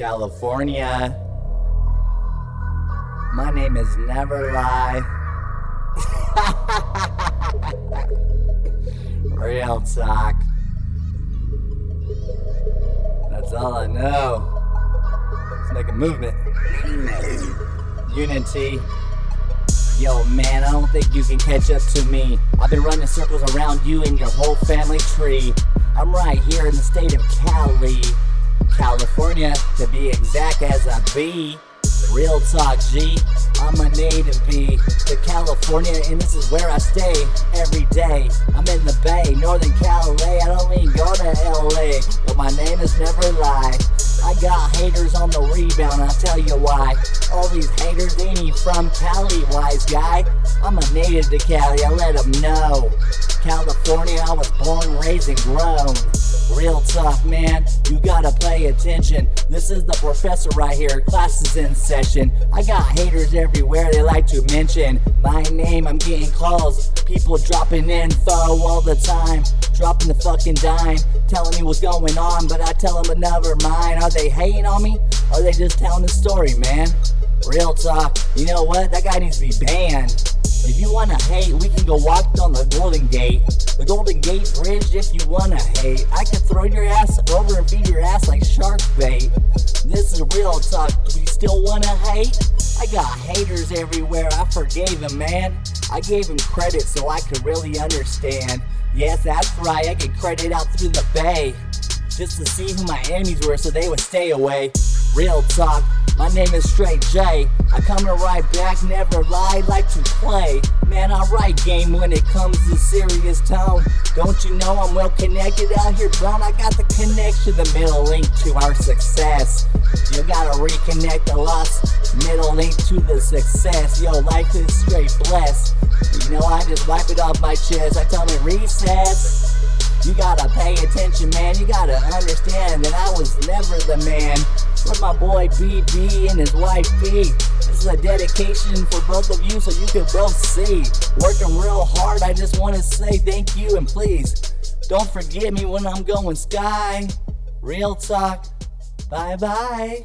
California. My name is Never Lie. Real talk. That's all I know. Let's make a movement. Unity. Yo, man, I don't think you can catch up to me. I've been running circles around you and your whole family tree. I'm right here in the state of Cali, California, to be exact as a B. Real talk, G. I'm a native bee to California, and this is where I stay every day. I'm in the Bay, Northern Cali. I don't even go to LA, but my name is Never Lie. I got haters on the rebound, I'll tell you why. All these haters ain't even from Cali, wise guy. I'm a native to Cali, I let them know. California, I was born, raised, and grown. Real tough, man. You gotta pay attention. This is the professor right here. Class is in session. I got haters everywhere. They like to mention my name. I'm getting calls. People dropping info all the time. Dropping the fucking dime. Telling me what's going on, but I tell them, never mind. Are they hating on me? Or are they just telling the story, man? Real talk. You know what? That guy needs to be banned. Hate, we can go walk on the Golden Gate. The Golden Gate Bridge if you wanna hate. I could throw your ass over and feed your ass like shark bait. This is real talk. Do you still wanna hate? I got haters everywhere. I forgave them, man. I gave them credit so I could really understand. Yes, that's right. I get credit out through the bay. Just to see who my enemies were so they would stay away. Real talk. My name is Straight J. I come to write back, never lie, like to play. Write game when it comes to serious tone. Don't you know I'm well connected out here, bro? I got the connection, the middle link to our success. You gotta reconnect the lost middle link to the success. Yo, life is straight blessed. You know, I just wipe it off my chest. I tell me recess. You gotta pay attention, man. You gotta understand that I was never the man. With my boy BB and his wife B. Is a dedication for both of you so you can both see. Working real hard, I just wanna say thank you and please don't forget me when I'm going sky. Real talk. Bye bye.